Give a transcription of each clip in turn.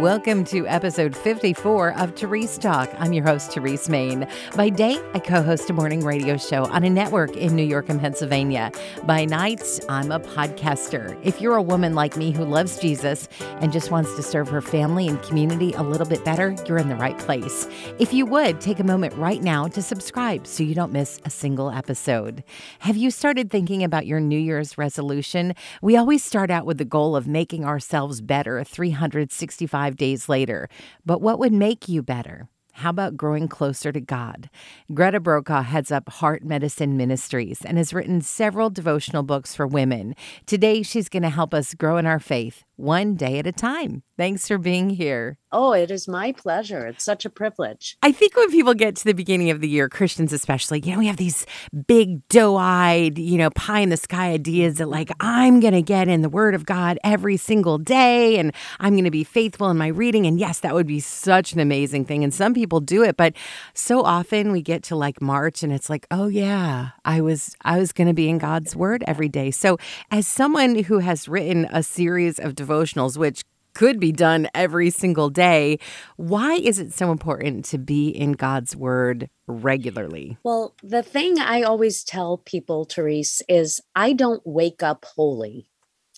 Welcome to episode 54 of Therese Talk. I'm your host, Therese Main. By day, I co host a morning radio show on a network in New York and Pennsylvania. By night, I'm a podcaster. If you're a woman like me who loves Jesus and just wants to serve her family and community a little bit better, you're in the right place. If you would, take a moment right now to subscribe so you don't miss a single episode. Have you started thinking about your New Year's resolution? We always start out with the goal of making ourselves better 365 five days later. But what would make you better? How about growing closer to God? Greta Brokaw heads up Heart Medicine Ministries and has written several devotional books for women. Today, she's going to help us grow in our faith one day at a time. Thanks for being here. Oh, it is my pleasure. It's such a privilege. I think when people get to the beginning of the year, Christians especially, you know, we have these big doe eyed, you know, pie in the sky ideas that, like, I'm going to get in the Word of God every single day and I'm going to be faithful in my reading. And yes, that would be such an amazing thing. And some people do it, but so often we get to like March and it's like, oh, yeah, I was, I was going to be in God's Word every day. So, as someone who has written a series of devotionals, which could be done every single day. Why is it so important to be in God's Word regularly? Well, the thing I always tell people, Therese, is I don't wake up holy.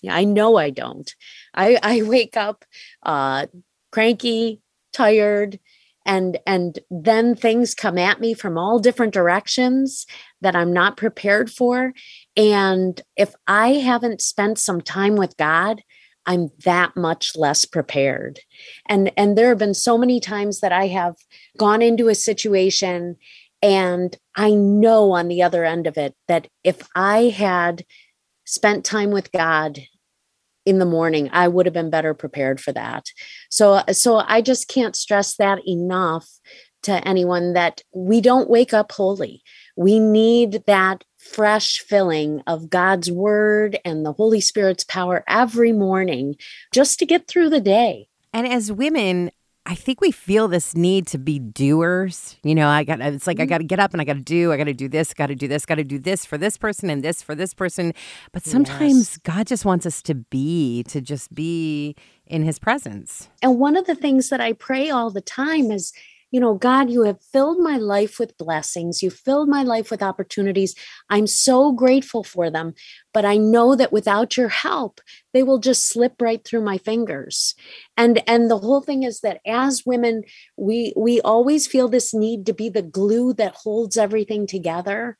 Yeah, I know I don't. I, I wake up uh, cranky, tired, and and then things come at me from all different directions that I'm not prepared for. And if I haven't spent some time with God, I'm that much less prepared. And and there have been so many times that I have gone into a situation and I know on the other end of it that if I had spent time with God in the morning, I would have been better prepared for that. So so I just can't stress that enough to anyone that we don't wake up holy. We need that fresh filling of God's word and the Holy Spirit's power every morning just to get through the day. And as women, I think we feel this need to be doers. You know, I got it's like I mm-hmm. got to get up and I got to do, I got to do this, got to do this, got to do this for this person and this for this person. But sometimes yes. God just wants us to be, to just be in his presence. And one of the things that I pray all the time is you know, God, you have filled my life with blessings. You filled my life with opportunities. I'm so grateful for them. But I know that without your help, they will just slip right through my fingers. And and the whole thing is that as women, we we always feel this need to be the glue that holds everything together.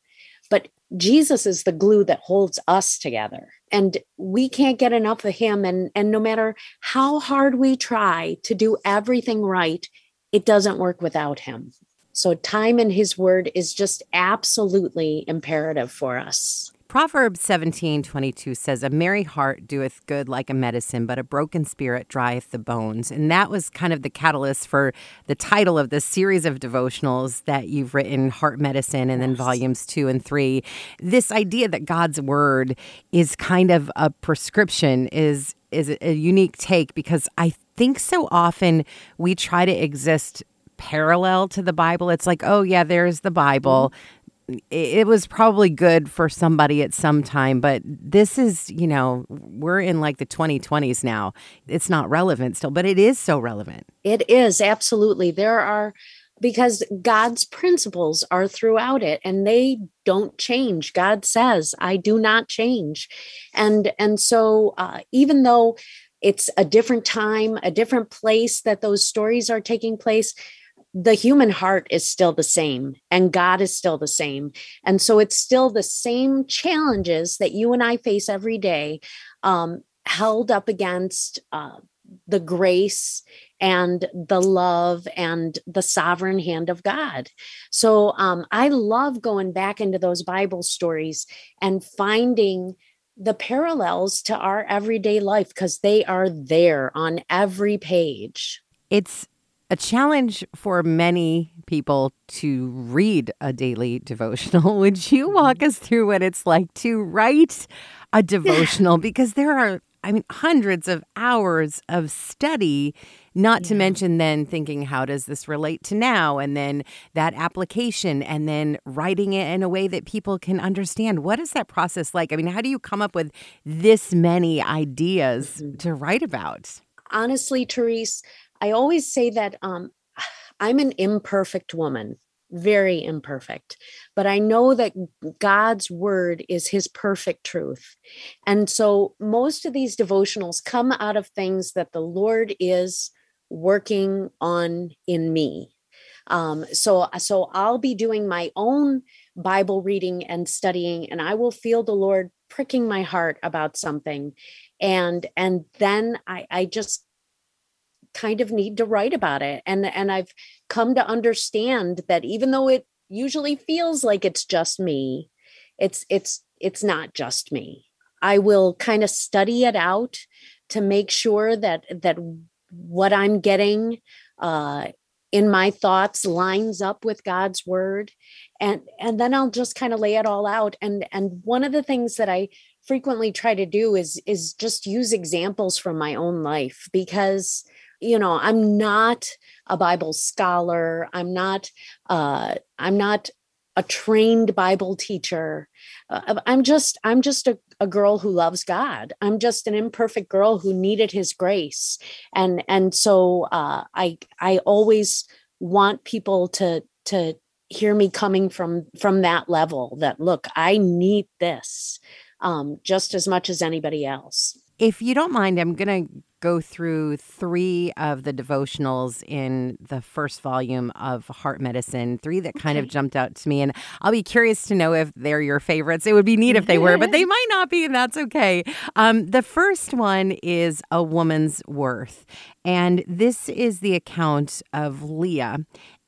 But Jesus is the glue that holds us together. And we can't get enough of him. And, and no matter how hard we try to do everything right, it doesn't work without him. So, time in his word is just absolutely imperative for us. Proverbs 17 22 says, A merry heart doeth good like a medicine, but a broken spirit drieth the bones. And that was kind of the catalyst for the title of this series of devotionals that you've written, Heart Medicine, and then volumes two and three. This idea that God's word is kind of a prescription is is a unique take because I think so often we try to exist parallel to the Bible. It's like, oh, yeah, there's the Bible. Mm-hmm. It was probably good for somebody at some time, but this is, you know, we're in like the 2020s now. It's not relevant still, but it is so relevant. It is, absolutely. There are because God's principles are throughout it and they don't change. God says, I do not change. And and so uh, even though it's a different time, a different place that those stories are taking place. The human heart is still the same, and God is still the same. And so it's still the same challenges that you and I face every day, um, held up against uh, the grace and the love and the sovereign hand of God. So um, I love going back into those Bible stories and finding the parallels to our everyday life because they are there on every page. It's a challenge for many people to read a daily devotional. Would you walk mm-hmm. us through what it's like to write a devotional? because there are I mean, hundreds of hours of study, not yeah. to mention then thinking, how does this relate to now? And then that application, and then writing it in a way that people can understand. What is that process like? I mean, how do you come up with this many ideas mm-hmm. to write about? Honestly, Therese, I always say that um, I'm an imperfect woman, very imperfect, but I know that God's word is his perfect truth. And so most of these devotionals come out of things that the Lord is working on in me. Um, so, so I'll be doing my own Bible reading and studying, and I will feel the Lord pricking my heart about something, and and then I, I just kind of need to write about it and and I've come to understand that even though it usually feels like it's just me it's it's it's not just me. I will kind of study it out to make sure that that what I'm getting uh in my thoughts lines up with God's word. And and then I'll just kind of lay it all out. And and one of the things that I frequently try to do is is just use examples from my own life because you know i'm not a bible scholar i'm not uh i'm not a trained bible teacher uh, i'm just i'm just a, a girl who loves god i'm just an imperfect girl who needed his grace and and so uh i i always want people to to hear me coming from from that level that look i need this um just as much as anybody else. If you don't mind, I'm going to go through three of the devotionals in the first volume of Heart Medicine, three that kind okay. of jumped out to me. And I'll be curious to know if they're your favorites. It would be neat if they were, but they might not be, and that's okay. Um, the first one is A Woman's Worth. And this is the account of Leah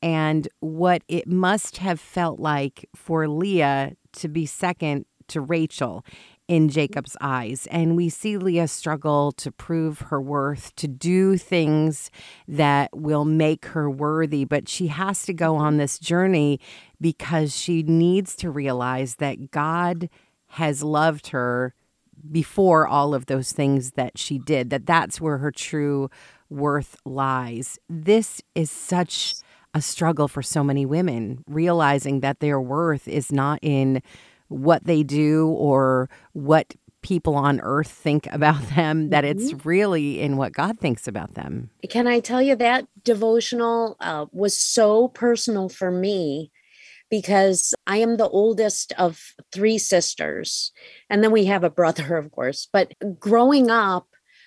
and what it must have felt like for Leah to be second to Rachel in Jacob's eyes. And we see Leah struggle to prove her worth, to do things that will make her worthy. But she has to go on this journey because she needs to realize that God has loved her before all of those things that she did, that that's where her true worth lies. This is such a struggle for so many women, realizing that their worth is not in what they do or what people on earth think about them, that mm-hmm. it's really in what God thinks about them. Can I tell you that devotional uh, was so personal for me because I am the oldest of three sisters. And then we have a brother, of course. But growing up,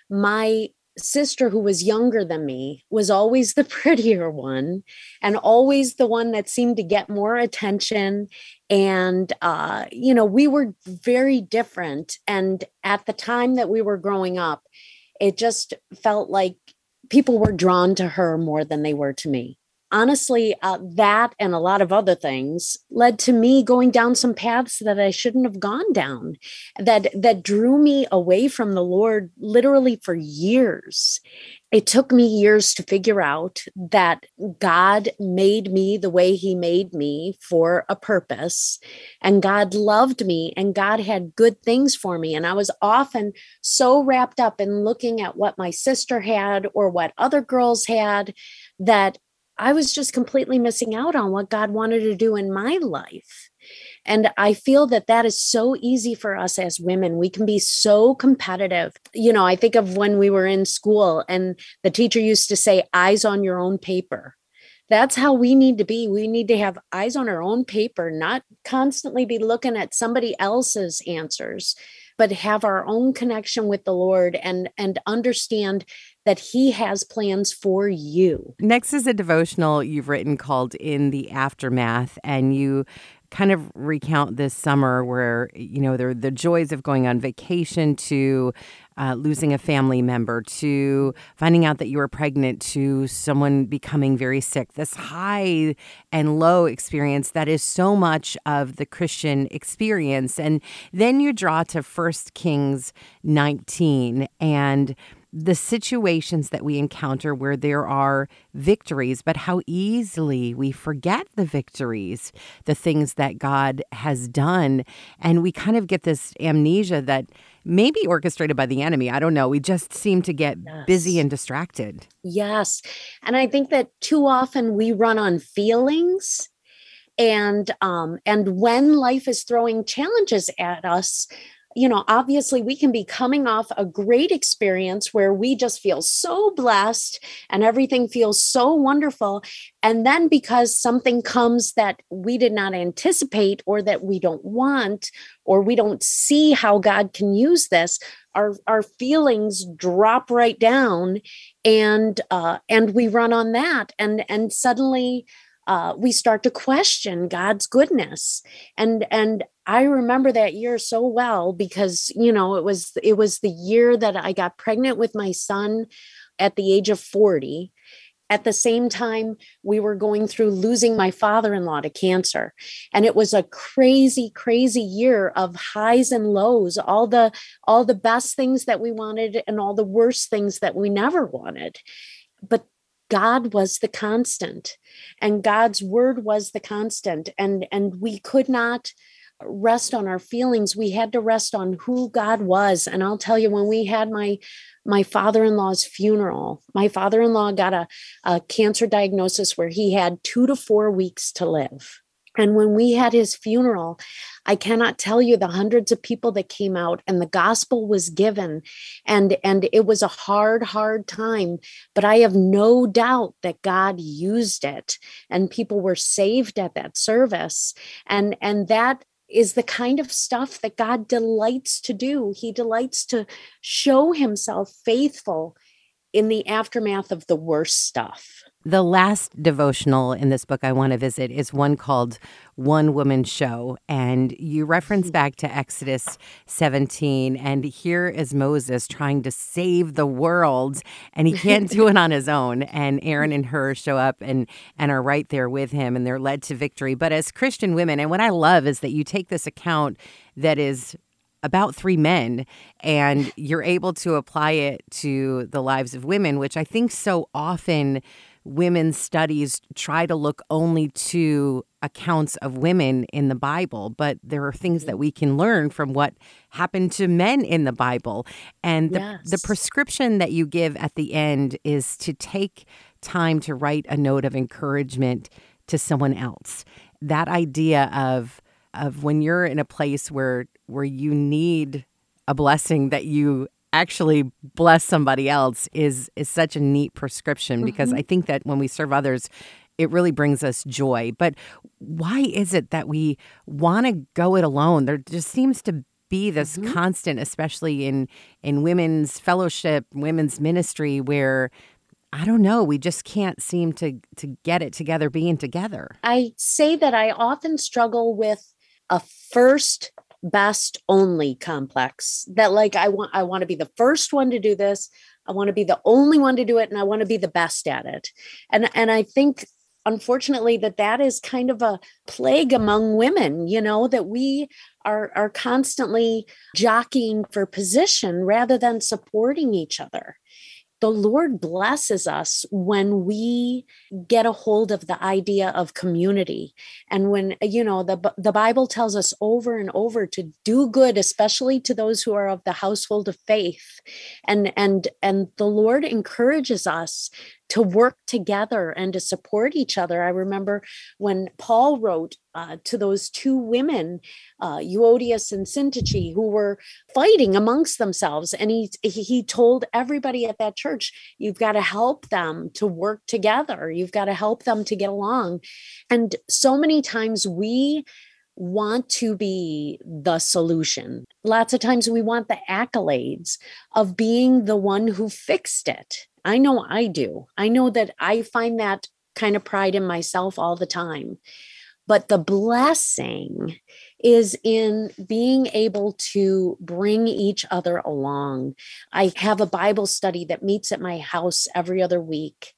my sister who was younger than me was always the prettier one and always the one that seemed to get more attention and uh, you know we were very different and at the time that we were growing up it just felt like people were drawn to her more than they were to me honestly, uh, that and a lot of other things led to me going down some paths that I shouldn't have gone down, that that drew me away from the Lord literally for years. It took me years to figure out that God made me the way He made me for a purpose, and God loved me, and God had good things for me. And I was often so wrapped up in looking at what my sister had or what other girls had that I was just completely missing out on what God wanted to do in my life. And I feel that that is so easy for us as women. We can be so competitive. You know, I think of when we were in school and the teacher used to say, eyes on your own paper. That's how we need to be. We need to have eyes on our own paper, not constantly be looking at somebody else's answers but have our own connection with the Lord and and understand that he has plans for you. Next is a devotional you've written called In the Aftermath and you kind of recount this summer where you know there the joys of going on vacation to uh, losing a family member to finding out that you were pregnant to someone becoming very sick this high and low experience that is so much of the christian experience. And then you draw to First kings 19 and the situations that we encounter where there are victories, but how easily we forget the victories, the things that God has done. And we kind of get this amnesia that may be orchestrated by the enemy. I don't know. We just seem to get yes. busy and distracted. Yes. And I think that too often we run on feelings and um and when life is throwing challenges at us you know, obviously we can be coming off a great experience where we just feel so blessed and everything feels so wonderful. And then because something comes that we did not anticipate or that we don't want, or we don't see how God can use this, our, our feelings drop right down and uh, and we run on that and and suddenly uh, we start to question God's goodness. And and I remember that year so well because you know it was it was the year that I got pregnant with my son at the age of 40 at the same time we were going through losing my father-in-law to cancer and it was a crazy crazy year of highs and lows all the all the best things that we wanted and all the worst things that we never wanted. But God was the constant and God's word was the constant and and we could not rest on our feelings. We had to rest on who God was. And I'll tell you when we had my my father-in-law's funeral my father-in-law got a, a cancer diagnosis where he had 2 to 4 weeks to live. And when we had his funeral, I cannot tell you the hundreds of people that came out and the gospel was given. And and it was a hard hard time, but I have no doubt that God used it and people were saved at that service. And and that is the kind of stuff that God delights to do. He delights to show himself faithful in the aftermath of the worst stuff. The last devotional in this book I want to visit is one called One Woman Show. And you reference mm-hmm. back to Exodus 17. And here is Moses trying to save the world, and he can't do it on his own. And Aaron and Hur show up and, and are right there with him, and they're led to victory. But as Christian women, and what I love is that you take this account that is about three men and you're able to apply it to the lives of women, which I think so often women's studies try to look only to accounts of women in the Bible, but there are things that mm-hmm. we can learn from what happened to men in the Bible. And the, yes. the prescription that you give at the end is to take time to write a note of encouragement to someone else. That idea of of when you're in a place where where you need a blessing that you actually bless somebody else is is such a neat prescription because mm-hmm. I think that when we serve others it really brings us joy. But why is it that we want to go it alone? There just seems to be this mm-hmm. constant especially in in women's fellowship, women's ministry where I don't know, we just can't seem to to get it together being together. I say that I often struggle with a first best only complex that like i want i want to be the first one to do this i want to be the only one to do it and i want to be the best at it. And and i think unfortunately that that is kind of a plague among women you know that we are are constantly jockeying for position rather than supporting each other the Lord blesses us when we get a hold of the idea of community. And when, uh, you know, the, the Bible tells us over and over to do good, especially to those who are of the household of faith. And, and, and the Lord encourages us to work together and to support each other. I remember when Paul wrote uh, to those two women, uh, Euodias and Syntyche, who were fighting amongst themselves, and he he told everybody at that church, "You've got to help them to work together. You've got to help them to get along." And so many times we want to be the solution. Lots of times we want the accolades of being the one who fixed it. I know I do. I know that I find that kind of pride in myself all the time. But the blessing is in being able to bring each other along. I have a Bible study that meets at my house every other week.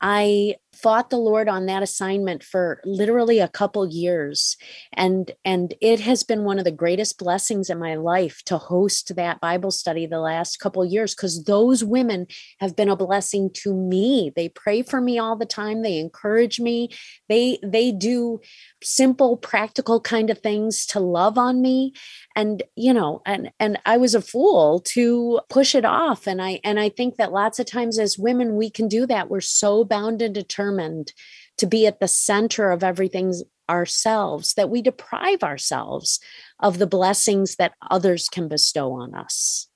I fought the Lord on that assignment for literally a couple years and and it has been one of the greatest blessings in my life to host that Bible study the last couple years cuz those women have been a blessing to me. They pray for me all the time, they encourage me. They they do simple practical kind of things to love on me and you know and and I was a fool to push it off and I and I think that lots of times as women we can do that. We're so bound and determined determined to be at the center of everything ourselves that we deprive ourselves of the blessings that others can bestow on us.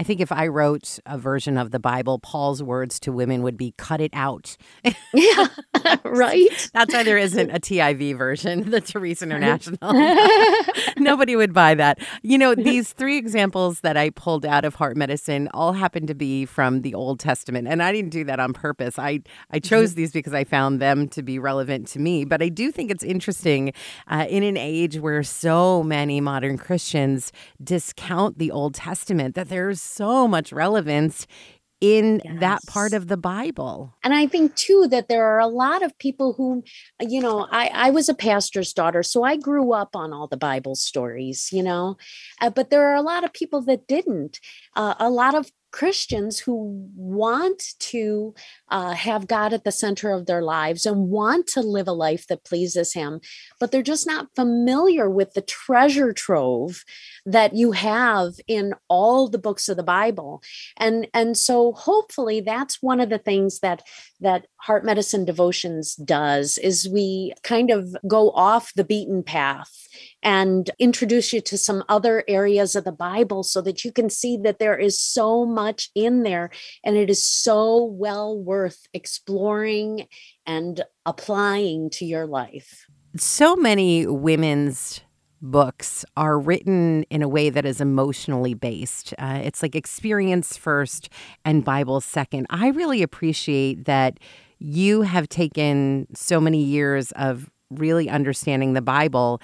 I think if I wrote a version of the Bible, Paul's words to women would be cut it out. yeah, right. That's why there isn't a TIV version, the Therese International. Nobody would buy that. You know, these three examples that I pulled out of heart medicine all happen to be from the Old Testament. And I didn't do that on purpose. I, I chose these because I found them to be relevant to me. But I do think it's interesting uh, in an age where so many modern Christians discount the Old Testament that there's so much relevance in yes. that part of the Bible. And I think too that there are a lot of people who, you know, I, I was a pastor's daughter, so I grew up on all the Bible stories, you know, uh, but there are a lot of people that didn't. Uh, a lot of Christians who want to uh, have God at the center of their lives and want to live a life that pleases Him, but they're just not familiar with the treasure trove that you have in all the books of the Bible. And, and so hopefully that's one of the things that that heart medicine devotions does is we kind of go off the beaten path and introduce you to some other areas of the Bible so that you can see that there is so much in there and it is so well worth exploring and applying to your life. So many women's books are written in a way that is emotionally based. Uh, it's like experience first and Bible second. I really appreciate that you have taken so many years of really understanding the Bible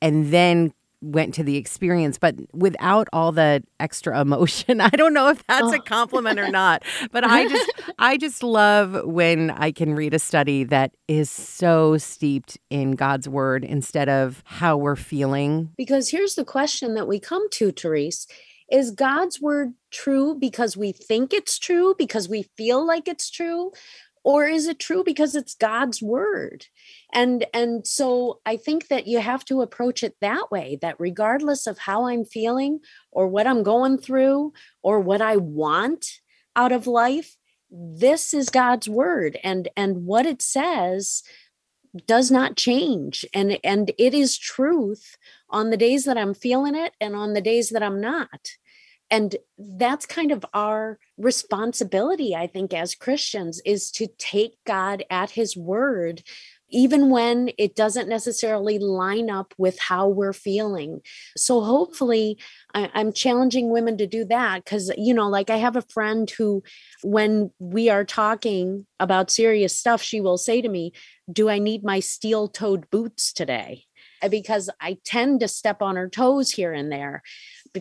and then went to the experience, but without all the extra emotion. I don't know if that's oh. a compliment or not, but I just I just love when I can read a study that is so steeped in God's word instead of how we're feeling. Because here's the question that we come to, Therese. Is God's word true because we think it's true, because we feel like it's true? or is it true because it's god's word and and so i think that you have to approach it that way that regardless of how i'm feeling or what i'm going through or what i want out of life this is god's word and and what it says does not change. And and it is truth on the days that i'm feeling it and on the days that i'm not. And that's kind of our responsibility i think as christians is to take god at his word even when it doesn't necessarily line up with how we're feeling. So hopefully, I, am challenging women to do that because, you know, like I have a friend who, when we are talking about serious stuff, she will say to me, Do I need my steel toed boots today? Because I tend to step on her toes here and there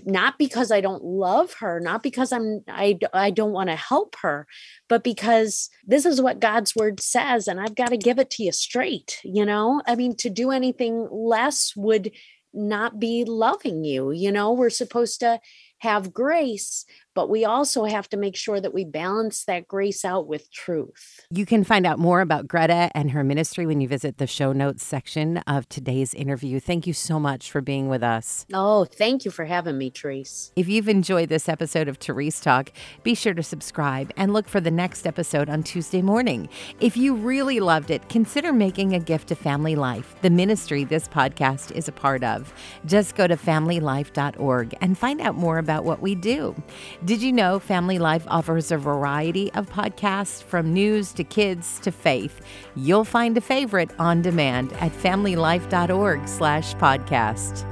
not because I don't love her, not because I'm I I don't want to help her, but because this is what God's word says and I've got to give it to you straight, you know? I mean to do anything less would not be loving you, you know? We're supposed to have grace, but we also have to make sure that we balance that grace out with truth. You can find out more about Greta and her ministry when you visit the show notes section of today's interview. Thank you so much for being with us. Oh, thank you for having me, Therese. If you've enjoyed this episode of Therese Talk, be sure to subscribe and look for the next episode on Tuesday morning. If you really loved it, consider making a gift to Family Life, the ministry this podcast is a part of. Just go to familylife.org and find out more about what we do. Did you know Family Life offers a variety of podcasts from news to kids to faith? You'll find a favorite on demand at familylife.org slash podcast.